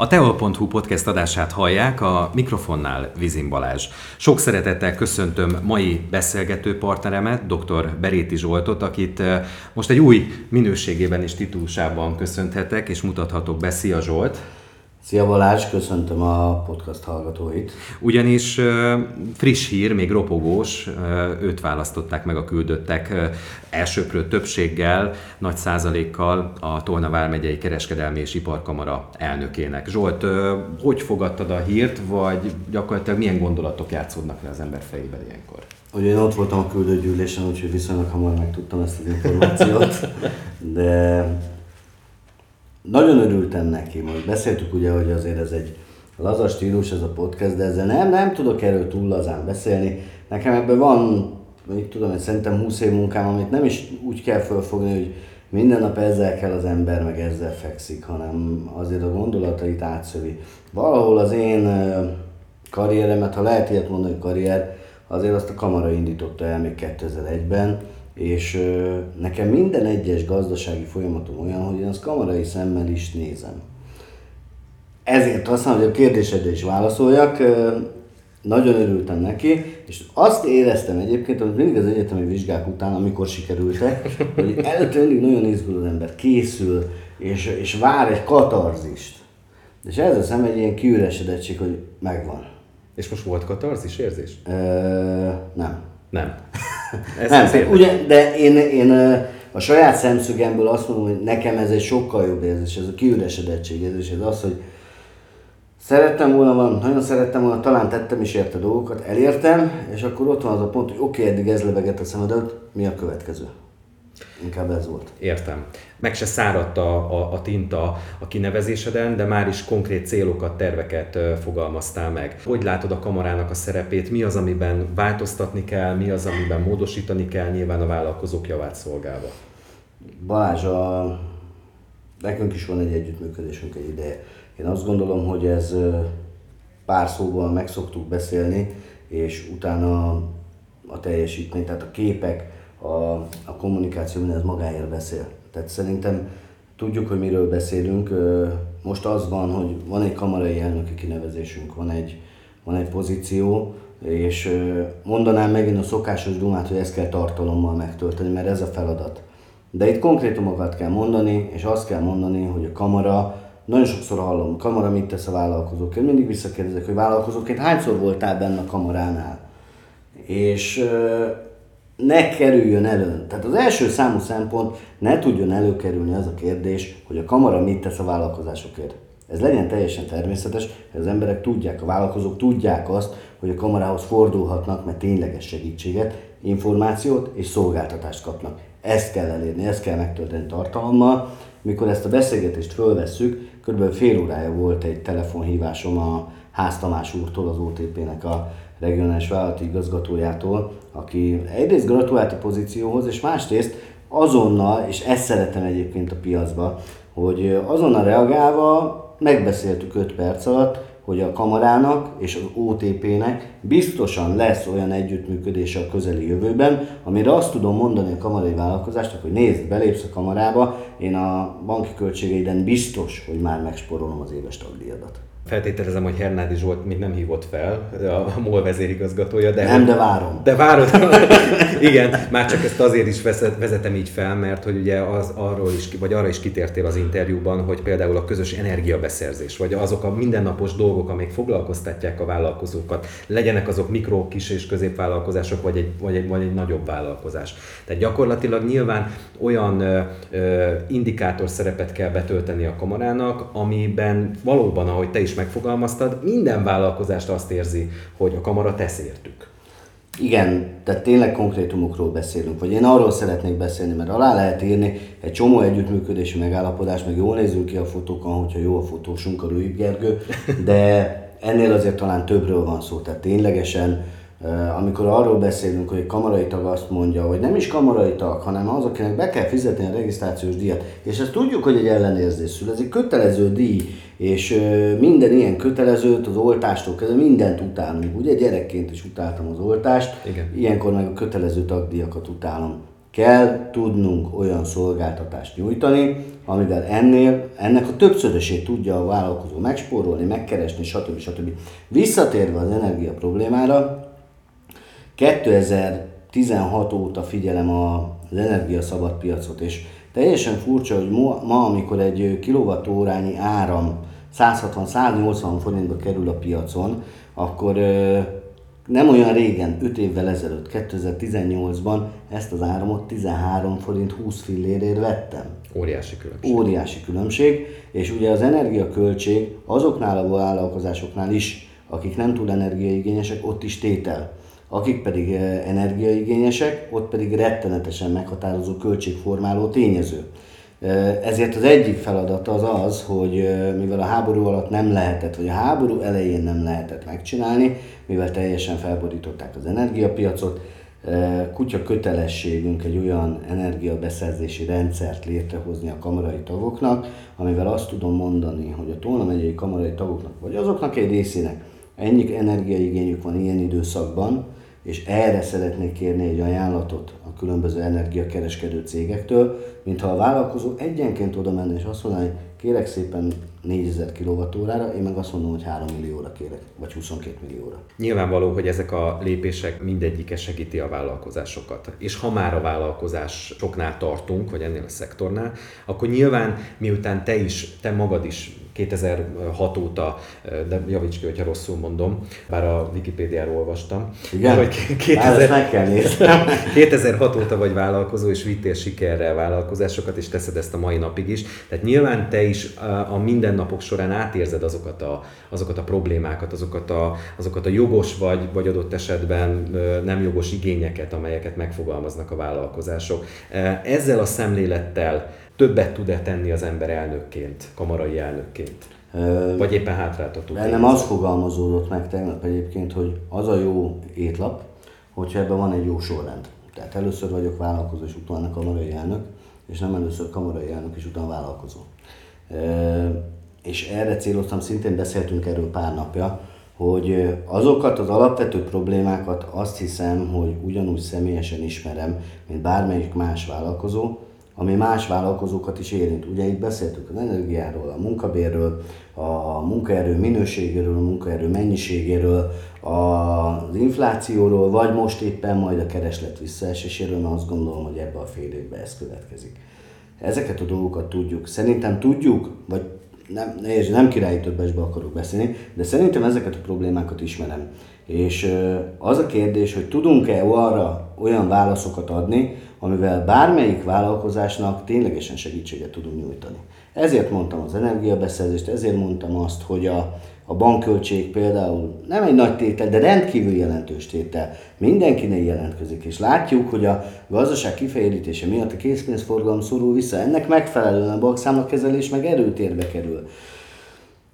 A teol.hu podcast adását hallják, a mikrofonnál Vizin Balázs. Sok szeretettel köszöntöm mai beszélgető partneremet, dr. Beréti Zsoltot, akit most egy új minőségében és titulusában köszönthetek, és mutathatok be. Szia Zsolt! Szia Balázs, köszöntöm a podcast hallgatóit. Ugyanis friss hír, még ropogós, őt választották meg a küldöttek elsőprő többséggel, nagy százalékkal a Tolna Vármegyei Kereskedelmi és Iparkamara elnökének. Zsolt, hogy fogadtad a hírt, vagy gyakorlatilag milyen gondolatok játszódnak le az ember fejében ilyenkor? Ugye én ott voltam a küldőgyűlésen, úgyhogy viszonylag hamar megtudtam ezt az információt, de nagyon örültem neki, most beszéltük ugye, hogy azért ez egy laza stílus ez a podcast, de ezzel nem, nem tudok erről túl lazán beszélni. Nekem ebben van, mit tudom, hogy szerintem 20 év munkám, amit nem is úgy kell fölfogni, hogy minden nap ezzel kell az ember, meg ezzel fekszik, hanem azért a gondolatait átszövi. Valahol az én karrieremet, ha lehet ilyet mondani, karrier, azért azt a kamera indította el még 2001-ben, és nekem minden egyes gazdasági folyamatom olyan, hogy én azt kamarai szemmel is nézem. Ezért aztán, hogy a kérdésedre is válaszoljak, nagyon örültem neki, és azt éreztem egyébként, hogy mindig az egyetemi vizsgák után, amikor sikerültek, hogy előtte mindig nagyon izgul az ember, készül, és, és vár egy katarzist. És ez a szem egy ilyen kiüresedettség, hogy megvan. És most volt katarzis érzés? Ö, nem. Nem. Ez nem, ugye, de én, én a saját szemszögemből azt mondom, hogy nekem ez egy sokkal jobb érzés, ez a kiüresedettség érzés, ez az, hogy szerettem volna van, nagyon szerettem volna, talán tettem is érte dolgokat, elértem, és akkor ott van az a pont, hogy oké, okay, eddig ez lebegett a szemedet, mi a következő? Inkább ez volt. Értem. Meg se száradt a, a, a tinta a kinevezéseden, de már is konkrét célokat, terveket fogalmaztál meg. Hogy látod a kamarának a szerepét? Mi az, amiben változtatni kell? Mi az, amiben módosítani kell? Nyilván a vállalkozók javát szolgálva. Balázs, a... nekünk is van egy együttműködésünk egy ideje. Én azt gondolom, hogy ez pár szóval meg szoktuk beszélni, és utána a teljesítmény, tehát a képek, a, a kommunikáció minden ez magáért beszél. Tehát szerintem tudjuk, hogy miről beszélünk. Most az van, hogy van egy kamarai elnöki kinevezésünk, van egy, van egy pozíció, és mondanám megint a szokásos dumát, hogy ezt kell tartalommal megtölteni, mert ez a feladat. De itt konkrétumokat kell mondani, és azt kell mondani, hogy a kamara, nagyon sokszor hallom, kamara mit tesz a vállalkozóként, mindig visszakérdezek, hogy vállalkozóként hányszor voltál benne a kamaránál. És ne kerüljön elő. Tehát az első számú szempont, ne tudjon előkerülni az a kérdés, hogy a kamara mit tesz a vállalkozásokért. Ez legyen teljesen természetes, hogy az emberek tudják, a vállalkozók tudják azt, hogy a kamarához fordulhatnak, mert tényleges segítséget, információt és szolgáltatást kapnak. Ezt kell elérni, ezt kell megtölteni tartalommal. Mikor ezt a beszélgetést fölvesszük, kb. fél órája volt egy telefonhívásom a Ház Tamás úrtól, az OTP-nek a regionális vállalati igazgatójától, aki egyrészt gratulált a pozícióhoz, és másrészt azonnal, és ezt szeretem egyébként a piacba, hogy azonnal reagálva megbeszéltük 5 perc alatt, hogy a kamarának és az OTP-nek biztosan lesz olyan együttműködése a közeli jövőben, amire azt tudom mondani a kamarai vállalkozásnak, hogy nézd, belépsz a kamarába, én a banki költségeiden biztos, hogy már megsporolom az éves tagdíjadat. Feltételezem, hogy Hernádi Zsolt még nem hívott fel, a MOL vezérigazgatója. De nem, de várom. De várod. Igen, már csak ezt azért is vezetem így fel, mert hogy ugye az arról is, vagy arra is kitértél az interjúban, hogy például a közös energiabeszerzés, vagy azok a mindennapos dolgok, amik foglalkoztatják a vállalkozókat, legyenek azok mikro, kis és középvállalkozások, vagy egy, vagy egy, vagy egy nagyobb vállalkozás. Tehát gyakorlatilag nyilván olyan ö, ö, indikátor szerepet kell betölteni a kamarának, amiben valóban, ahogy te is megfogalmaztad, minden vállalkozást azt érzi, hogy a kamara tesz értük. Igen, tehát tényleg konkrétumokról beszélünk, vagy én arról szeretnék beszélni, mert alá lehet írni egy csomó együttműködési megállapodás, meg jól nézünk ki a fotókon, hogyha jó a fotósunk, a Rui Gergő, de ennél azért talán többről van szó, tehát ténylegesen amikor arról beszélünk, hogy egy kamarai tag azt mondja, hogy nem is kamarai tag, hanem az, akinek be kell fizetni a regisztrációs díjat, és ezt tudjuk, hogy egy ellenérzés szül, ez egy kötelező díj, és minden ilyen kötelezőt az oltástól kezdve mindent utálunk. Ugye gyerekként is utáltam az oltást, Igen. ilyenkor meg a kötelező tagdíjakat utálom. kell tudnunk olyan szolgáltatást nyújtani, amivel ennél, ennek a többszörösét tudja a vállalkozó megspórolni, megkeresni, stb. stb. Visszatérve az energia problémára, 2016 óta figyelem az energia szabad piacot, és teljesen furcsa, hogy ma, amikor egy kilovattórányi áram 160-180 forintba kerül a piacon, akkor nem olyan régen, 5 évvel ezelőtt, 2018-ban ezt az áramot 13 forint 20 fillérért vettem. Óriási különbség. Óriási különbség, és ugye az energiaköltség azoknál a vállalkozásoknál is, akik nem túl energiaigényesek, ott is tétel. Akik pedig eh, energiaigényesek, ott pedig rettenetesen meghatározó költségformáló tényező. Ezért az egyik feladata az az, hogy mivel a háború alatt nem lehetett, vagy a háború elején nem lehetett megcsinálni, mivel teljesen felborították az energiapiacot, kutya kötelességünk egy olyan energiabeszerzési rendszert létrehozni a kamarai tagoknak, amivel azt tudom mondani, hogy a Tolna megyei kamarai tagoknak, vagy azoknak egy részének ennyi energiaigényük van ilyen időszakban, és erre szeretnék kérni egy ajánlatot a különböző energiakereskedő cégektől, mintha a vállalkozó egyenként oda menne és azt mondaná, hogy kérek szépen 4000 kWh-ra, én meg azt mondom, hogy 3 millióra kérek, vagy 22 millióra. Nyilvánvaló, hogy ezek a lépések mindegyike segíti a vállalkozásokat. És ha már a vállalkozás soknál tartunk, vagy ennél a szektornál, akkor nyilván miután te is, te magad is 2006 óta, de javíts ki, hogyha rosszul mondom, bár a Wikipédiáról olvastam. Igen? Hogy 2000, meg kell 2006 óta vagy vállalkozó, és vittél sikerrel vállalkozásokat, és teszed ezt a mai napig is. Tehát nyilván te is a mindennapok során átérzed azokat a, azokat a problémákat, azokat a, azokat a jogos vagy, vagy adott esetben nem jogos igényeket, amelyeket megfogalmaznak a vállalkozások. Ezzel a szemlélettel többet tud-e tenni az ember elnökként, kamarai elnökként? Vagy éppen hátráltató? Nem az fogalmazódott meg tegnap egyébként, hogy az a jó étlap, hogyha ebben van egy jó sorrend. Tehát először vagyok vállalkozó, és utána kamarai elnök, és nem először kamarai elnök, és utána vállalkozó. És erre céloztam, szintén beszéltünk erről pár napja, hogy azokat az alapvető problémákat azt hiszem, hogy ugyanúgy személyesen ismerem, mint bármelyik más vállalkozó, ami más vállalkozókat is érint. Ugye itt beszéltük az energiáról, a munkabérről, a munkaerő minőségéről, a munkaerő mennyiségéről, az inflációról, vagy most éppen majd a kereslet visszaeséséről, mert azt gondolom, hogy ebbe a fél évben ez következik. Ezeket a dolgokat tudjuk. Szerintem tudjuk, vagy nem, nem, nem királyi többesbe akarok beszélni, de szerintem ezeket a problémákat ismerem. És az a kérdés, hogy tudunk-e arra olyan válaszokat adni, amivel bármelyik vállalkozásnak ténylegesen segítséget tudunk nyújtani. Ezért mondtam az energiabeszerzést, ezért mondtam azt, hogy a, a bankköltség például nem egy nagy tétel, de rendkívül jelentős tétel. Mindenkinek jelentkezik, és látjuk, hogy a gazdaság kifejlítése miatt a készpénzforgalom szorul vissza. Ennek megfelelően a bankszámlakezelés meg erőtérbe kerül.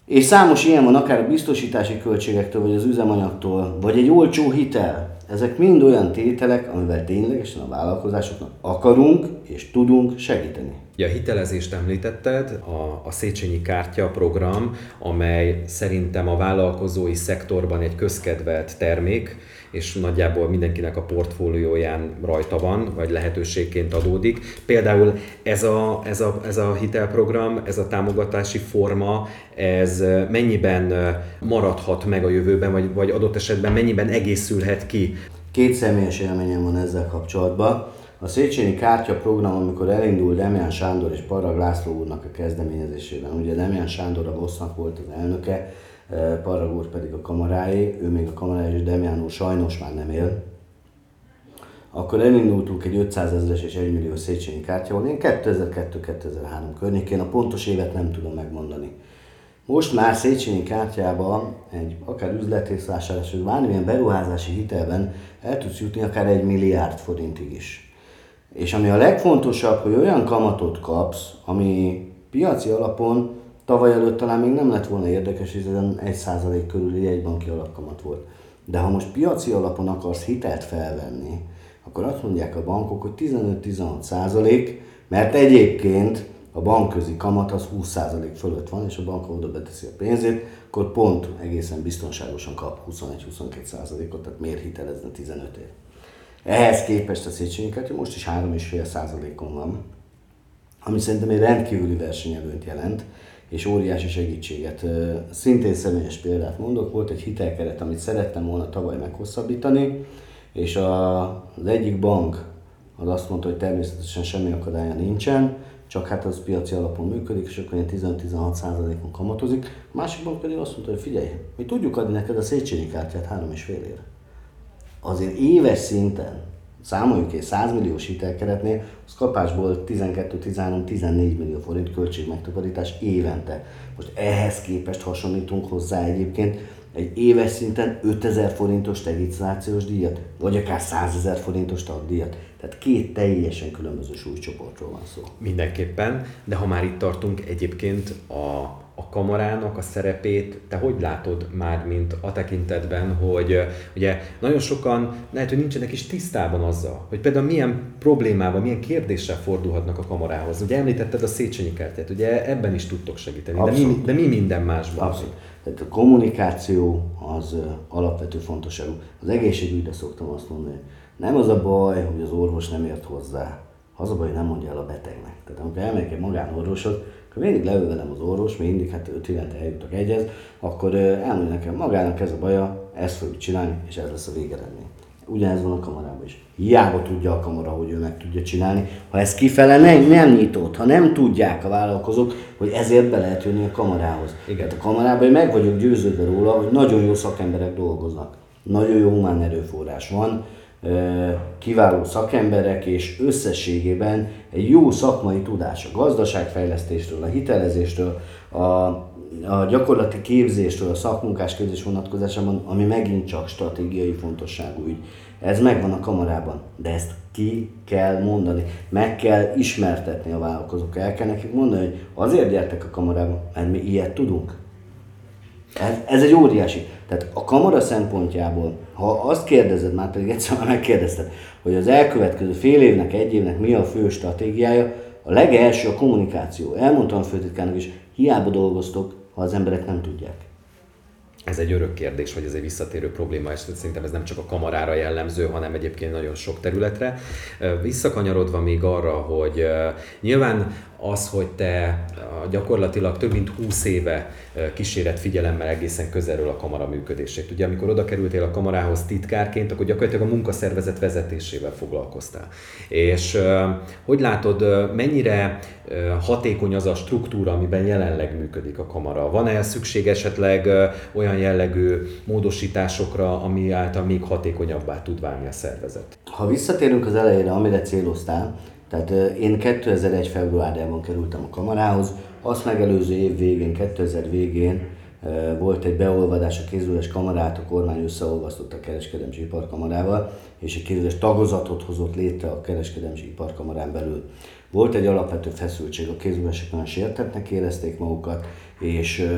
És számos ilyen van, akár a biztosítási költségektől, vagy az üzemanyagtól, vagy egy olcsó hitel. Ezek mind olyan tételek, amivel ténylegesen a vállalkozásoknak akarunk és tudunk segíteni. Ja, hitelezést említetted, a, a Széchenyi Kártya program, amely szerintem a vállalkozói szektorban egy közkedvelt termék, és nagyjából mindenkinek a portfólióján rajta van, vagy lehetőségként adódik. Például ez a, ez a, ez a hitelprogram, ez a támogatási forma, ez mennyiben maradhat meg a jövőben, vagy, vagy adott esetben mennyiben egészülhet ki? Két személyes élményem van ezzel kapcsolatban. A Széchenyi Kártya program, amikor elindul Demián Sándor és Parag László úrnak a kezdeményezésében, ugye Demián Sándor a Bossznak volt az elnöke, eh, Parag úr pedig a kamaráé, ő még a kamaráé, és Demián úr sajnos már nem él, akkor elindultunk egy 500 ezeres és 1 millió Széchenyi kártyával, én 2002-2003 környékén, a pontos évet nem tudom megmondani. Most már Széchenyi kártyában egy akár üzletészvásárlás, vagy bármilyen beruházási hitelben el tudsz jutni akár egy milliárd forintig is. És ami a legfontosabb, hogy olyan kamatot kapsz, ami piaci alapon tavaly előtt talán még nem lett volna érdekes, hiszen 1% körüli egy banki alapkamat volt. De ha most piaci alapon akarsz hitelt felvenni, akkor azt mondják a bankok, hogy 15-16 százalék, mert egyébként a bankközi kamat az 20 százalék fölött van, és a bank oda beteszi a pénzét, akkor pont egészen biztonságosan kap 21-22 százalékot, tehát miért hitelezni 15 ért. Ehhez képest a Széchenyi Kártya most is 3,5 százalékon van, ami szerintem egy rendkívüli versenyelőnt jelent, és óriási segítséget. Szintén személyes példát mondok, volt egy hitelkeret, amit szerettem volna tavaly meghosszabbítani, és a, az egyik bank az azt mondta, hogy természetesen semmi akadálya nincsen, csak hát az piaci alapon működik, és akkor 15-16 százalékon kamatozik. A másik bank pedig azt mondta, hogy figyelj, mi tudjuk adni neked a Széchenyi kártyát három és fél ér. Azért éves szinten számoljuk egy 100 milliós hitelkeretnél, az kapásból 12-13-14 millió forint költségmegtakarítás évente. Most ehhez képest hasonlítunk hozzá egyébként egy éves szinten 5000 forintos regisztrációs díjat, vagy akár 100 ezer forintos tagdíjat. Tehát két teljesen különböző súlycsoportról van szó. Mindenképpen, de ha már itt tartunk, egyébként a a kamarának a szerepét te hogy látod már, mint a tekintetben, hogy ugye nagyon sokan lehet, hogy nincsenek is tisztában azzal, hogy például milyen problémával, milyen kérdéssel fordulhatnak a kamarához. Ugye említetted a Széchenyi kártyát, ugye ebben is tudtok segíteni, de mi, de mi minden másban? Abszolút. Tehát a kommunikáció az alapvető fontosságú. Az egészségügyre szoktam azt mondani, nem az a baj, hogy az orvos nem ért hozzá, az a baj, hogy nem mondja el a betegnek. Tehát amikor elmegyek egy magánorvoshoz, akkor mindig leül velem az orvos, mindig, hát öt évente eljutok egyez, akkor elmondja nekem, magának ez a baja, ezt fogjuk csinálni, és ez lesz a végeredmény. Ugyanez van a kamarában is. Hiába tudja a kamara, hogy ő meg tudja csinálni. Ha ez kifele nem, nem nyitott, ha nem tudják a vállalkozók, hogy ezért be lehet jönni a kamarához. Igen. Tehát a kamarában meg vagyok győződve róla, hogy nagyon jó szakemberek dolgoznak. Nagyon jó humán erőforrás van kiváló szakemberek, és összességében egy jó szakmai tudás a gazdaságfejlesztésről, a hitelezéstől, a, a gyakorlati képzéstől, a szakmunkás képzés vonatkozásában, ami megint csak stratégiai fontosságú ügy. Ez megvan a kamarában, de ezt ki kell mondani, meg kell ismertetni a vállalkozók, el kell nekik mondani, hogy azért gyertek a kamarába, mert mi ilyet tudunk. Ez, ez egy óriási. Tehát a kamara szempontjából, ha azt kérdezed, már pedig egyszer már megkérdezted, hogy az elkövetkező fél évnek, egy évnek mi a fő stratégiája, a legelső a kommunikáció. Elmondtam a főtitkárnak is, hiába dolgoztok, ha az emberek nem tudják ez egy örök kérdés, vagy ez egy visszatérő probléma, és szerintem ez nem csak a kamarára jellemző, hanem egyébként nagyon sok területre. Visszakanyarodva még arra, hogy nyilván az, hogy te gyakorlatilag több mint 20 éve kíséret figyelemmel egészen közelről a kamara működését. Ugye amikor oda kerültél a kamarához titkárként, akkor gyakorlatilag a munkaszervezet vezetésével foglalkoztál. És hogy látod, mennyire hatékony az a struktúra, amiben jelenleg működik a kamara? Van-e szükség esetleg olyan jellegű módosításokra, ami által még hatékonyabbá tud válni a szervezet? Ha visszatérünk az elejére, amire céloztál, tehát én 2001. februárjában kerültem a kamarához, azt megelőző év végén, 2000 végén volt egy beolvadás a kézüles kamarát, a kormány összeolvasztotta a kereskedelmi iparkamarával, és egy kézüles tagozatot hozott létre a kereskedelmi iparkamarán belül. Volt egy alapvető feszültség, a kézülesek nagyon sértetnek érezték magukat, és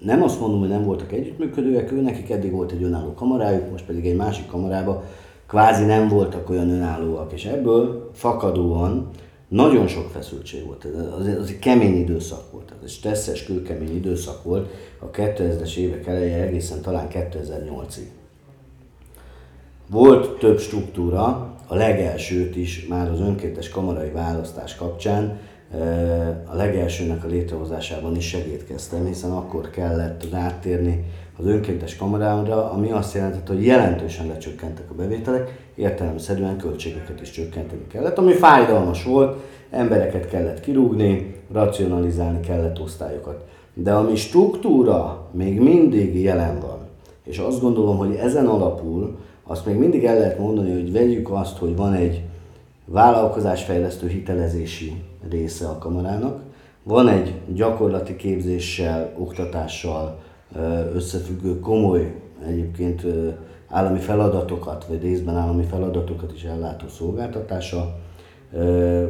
nem azt mondom, hogy nem voltak együttműködőek, ő nekik eddig volt egy önálló kamarájuk, most pedig egy másik kamarába kvázi nem voltak olyan önállóak, és ebből fakadóan nagyon sok feszültség volt. Az, az egy kemény időszak volt, ez egy stresszes, kőkemény időszak volt a 2000-es évek eleje egészen talán 2008-ig. Volt több struktúra, a legelsőt is már az önkéntes kamarai választás kapcsán a legelsőnek a létrehozásában is segítkeztem, hiszen akkor kellett az áttérni az önkéntes kamarára, ami azt jelentett, hogy jelentősen lecsökkentek a bevételek, értelemszerűen költségeket is csökkenteni kellett, ami fájdalmas volt, embereket kellett kirúgni, racionalizálni kellett osztályokat. De ami struktúra még mindig jelen van, és azt gondolom, hogy ezen alapul, azt még mindig el lehet mondani, hogy vegyük azt, hogy van egy vállalkozásfejlesztő hitelezési része a kamarának, van egy gyakorlati képzéssel, oktatással összefüggő komoly egyébként állami feladatokat, vagy részben állami feladatokat is ellátó szolgáltatása.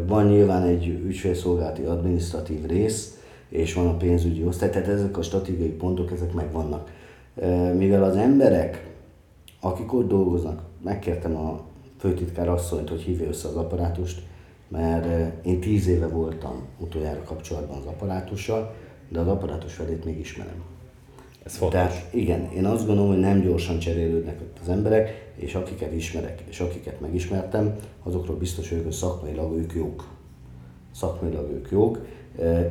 Van nyilván egy ügyfélszolgálati adminisztratív rész, és van a pénzügyi osztály, tehát ezek a stratégiai pontok, ezek megvannak. Mivel az emberek, akik ott dolgoznak, megkértem a főtitkár asszonyt, hogy hívja össze az apparátust, mert én tíz éve voltam utoljára kapcsolatban az apparátussal, de az apparátus felét még ismerem. Ez fontos. Tehát igen, én azt gondolom, hogy nem gyorsan cserélődnek ott az emberek, és akiket ismerek, és akiket megismertem, azokról biztos vagyok, hogy szakmailag ők jók. Szakmailag ők jók.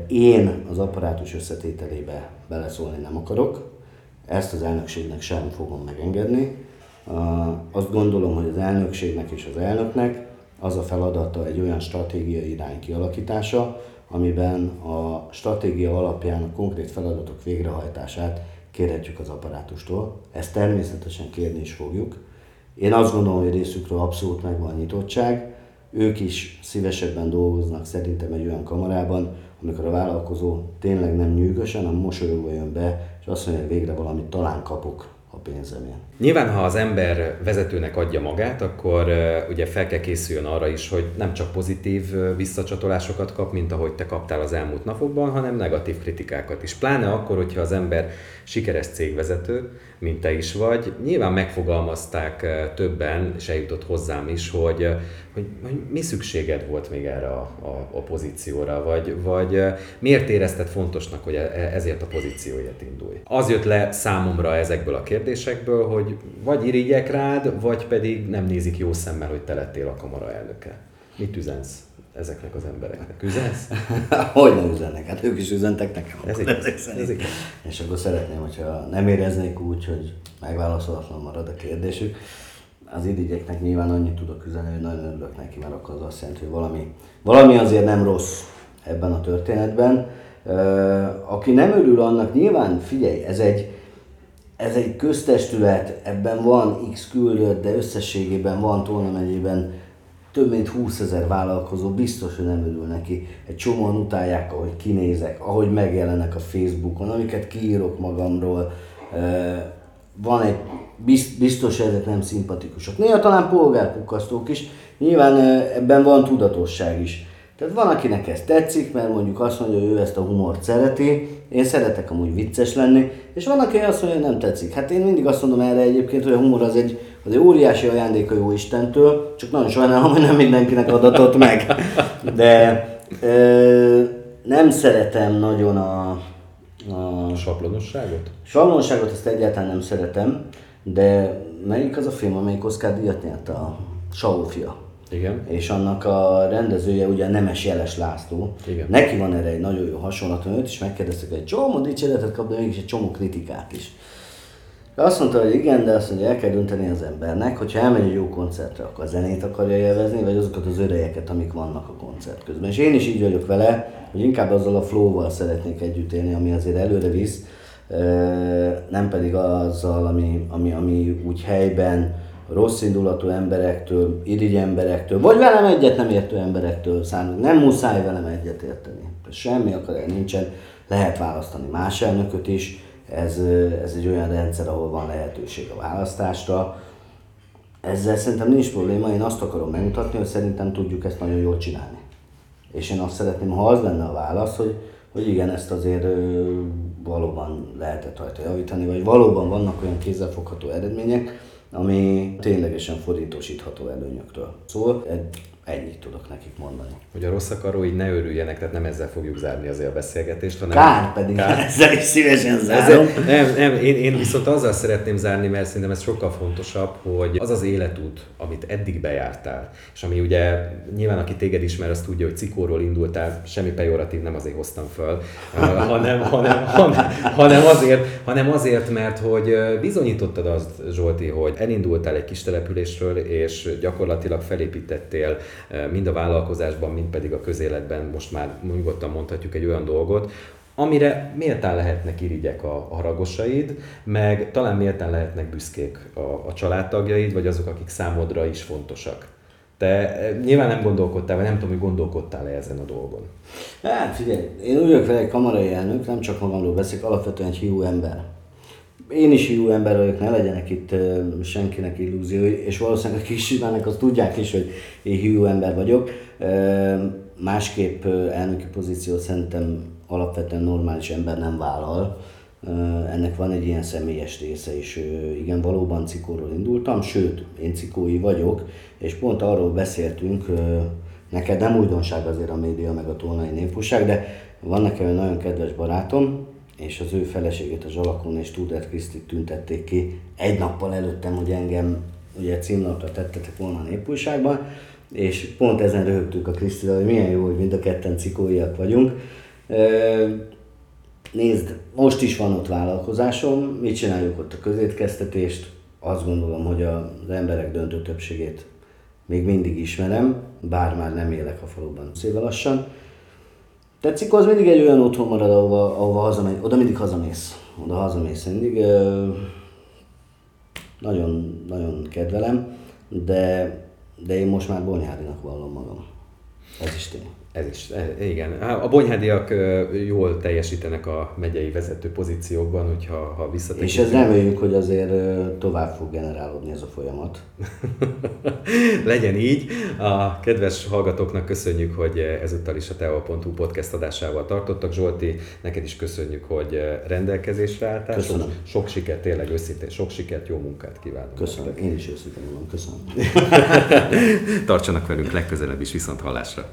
Én az apparátus összetételébe beleszólni nem akarok, ezt az elnökségnek sem fogom megengedni. Azt gondolom, hogy az elnökségnek és az elnöknek az a feladata egy olyan stratégiai irány kialakítása, amiben a stratégia alapján a konkrét feladatok végrehajtását kérhetjük az apparátustól. Ezt természetesen kérni is fogjuk. Én azt gondolom, hogy részükről abszolút megvan a nyitottság. Ők is szívesebben dolgoznak szerintem egy olyan kamarában, amikor a vállalkozó tényleg nem nyűgösen, hanem mosolyogva jön be, és azt mondja, hogy végre valamit talán kapok a pénzemért. Nyilván, ha az ember vezetőnek adja magát, akkor ugye fel kell készüljön arra is, hogy nem csak pozitív visszacsatolásokat kap, mint ahogy te kaptál az elmúlt napokban, hanem negatív kritikákat is. Pláne akkor, hogyha az ember sikeres cégvezető, mint te is vagy, nyilván megfogalmazták többen, és eljutott hozzám is, hogy, hogy, hogy mi szükséged volt még erre a, a, a pozícióra, vagy, vagy miért érezted fontosnak, hogy e, ezért a pozícióért indulj. Az jött le számomra ezekből a kérdésekből, hogy vagy irigyek rád, vagy pedig nem nézik jó szemmel, hogy te lettél a kamara elnöke. Mit üzensz ezeknek az embereknek? Üzensz? hogy nem üzennek? Hát ők is üzentek nekem. Ez igaz. Ez igaz. És akkor szeretném, hogyha nem éreznék úgy, hogy megválaszolatlan marad a kérdésük. Az irigyeknek nyilván annyit tudok üzenni, hogy nagyon örülök neki, mert akkor az azt jelenti, hogy valami, valami azért nem rossz ebben a történetben. Aki nem örül annak, nyilván figyelj, ez egy, ez egy köztestület, ebben van X küldött, de összességében van Tolna megyében több mint 20 ezer vállalkozó, biztos, hogy nem örül neki. Egy csomóan utálják, ahogy kinézek, ahogy megjelenek a Facebookon, amiket kiírok magamról. Van egy, biztos, ezek nem szimpatikusak. Néha talán polgárpukkasztók is, nyilván ebben van tudatosság is. Tehát van, akinek ez tetszik, mert mondjuk azt mondja, hogy ő ezt a humort szereti, én szeretek amúgy vicces lenni, és van, aki azt mondja, hogy nem tetszik. Hát én mindig azt mondom erre egyébként, hogy a humor az egy, az egy óriási ajándék a jó Istentől, csak nagyon sajnálom, hogy nem mindenkinek adatott meg. De ö, nem szeretem nagyon a, a... Sablonosságot? Sablonosságot ezt egyáltalán nem szeretem, de melyik az a film, amelyik Oscar díjat nyert a Saul igen. És annak a rendezője ugye Nemes Jeles László. Igen. Neki van erre egy nagyon jó hasonlat, őt is megkérdeztek, hogy egy csomó dicséretet kap, de mégis egy csomó kritikát is. De azt mondta, hogy igen, de azt mondja, el kell dönteni az embernek, hogyha elmegy egy jó koncertre, akkor a zenét akarja élvezni, vagy azokat az örejeket, amik vannak a koncert közben. És én is így vagyok vele, hogy inkább azzal a flow-val szeretnék együtt élni, ami azért előre visz, nem pedig azzal, ami, ami, ami úgy helyben rossz indulatú emberektől, irigy emberektől, vagy velem egyet nem értő emberektől szánunk. Nem muszáj velem egyet érteni. Semmi akadály nincsen. Lehet választani más elnököt is. Ez, ez egy olyan rendszer, ahol van lehetőség a választásra. Ezzel szerintem nincs probléma. Én azt akarom megmutatni, hogy szerintem tudjuk ezt nagyon jól csinálni. És én azt szeretném, ha az lenne a válasz, hogy, hogy igen, ezt azért ö, valóban lehetett rajta javítani, vagy valóban vannak olyan kézzelfogható eredmények, ami ténylegesen fordítósítható előnyöktől szól. Ennyit tudok nekik mondani. Hogy a rossz akarói ne örüljenek, tehát nem ezzel fogjuk zárni azért a beszélgetést, hanem... Kár pedig, kár. ezzel is szívesen zárom. Ezzel, nem, nem, én, én viszont azzal szeretném zárni, mert szerintem ez sokkal fontosabb, hogy az az életút, amit eddig bejártál, és ami ugye nyilván aki téged ismer, az tudja, hogy cikóról indultál, semmi pejoratív nem azért hoztam föl, hanem, hanem, hanem, hanem, azért, hanem azért, mert hogy bizonyítottad azt, Zsolti, hogy elindultál egy kis településről, és gyakorlatilag felépítettél mind a vállalkozásban, mind pedig a közéletben most már nyugodtan mondhatjuk egy olyan dolgot, amire méltán lehetnek irigyek a, a haragosaid, meg talán méltán lehetnek büszkék a, a családtagjaid, vagy azok, akik számodra is fontosak. Te nyilván nem gondolkodtál, vagy nem tudom, hogy gondolkodtál-e ezen a dolgon. Hát figyelj, én úgy vagyok vele egy kamarai elnök, nem csak magamról beszélek, alapvetően egy hiú ember én is jó ember vagyok, ne legyenek itt senkinek illúziói, és valószínűleg a kisüzmának azt tudják is, hogy én hívó ember vagyok. Uh, másképp elnöki pozíciót szerintem alapvetően normális ember nem vállal. Ennek van egy ilyen személyes része is. Igen, valóban cikóról indultam, sőt, én cikói vagyok, és pont arról beszéltünk, neked nem újdonság azért a média, meg a tolnai népúság, de van nekem egy nagyon kedves barátom, és az ő feleségét, a Zsalakon és Tudert Krisztit tüntették ki egy nappal előttem, hogy engem ugye címlapra tettetek volna a népújságban, és pont ezen röhögtük a Krisztivel, hogy milyen jó, hogy mind a ketten cikóiak vagyunk. Nézd, most is van ott vállalkozásom, mit csináljuk ott a közétkeztetést, azt gondolom, hogy az emberek döntő többségét még mindig ismerem, bár már nem élek a faluban széve lassan. Tetszik, az mindig egy olyan otthon marad, ahova, ahova hazamegy, oda mindig hazamész. Oda hazamész mindig. Nagyon, nagyon kedvelem, de, de én most már Bonyhádinak vallom magam. Ez is tény. Ez is, e, igen. A bonyhádiak jól teljesítenek a megyei vezető pozíciókban, hogyha ha visszatérünk. És ez reméljük, hogy azért tovább fog generálódni ez a folyamat. Legyen így. A kedves hallgatóknak köszönjük, hogy ezúttal is a Teo.hu podcast adásával tartottak. Zsolti, neked is köszönjük, hogy rendelkezésre álltál. Köszönöm. Sok, sok sikert, tényleg őszintén, sok sikert, jó munkát kívánok. Köszönöm, én is őszintén mondom, köszönöm. Tartsanak velünk legközelebb is viszont hallásra.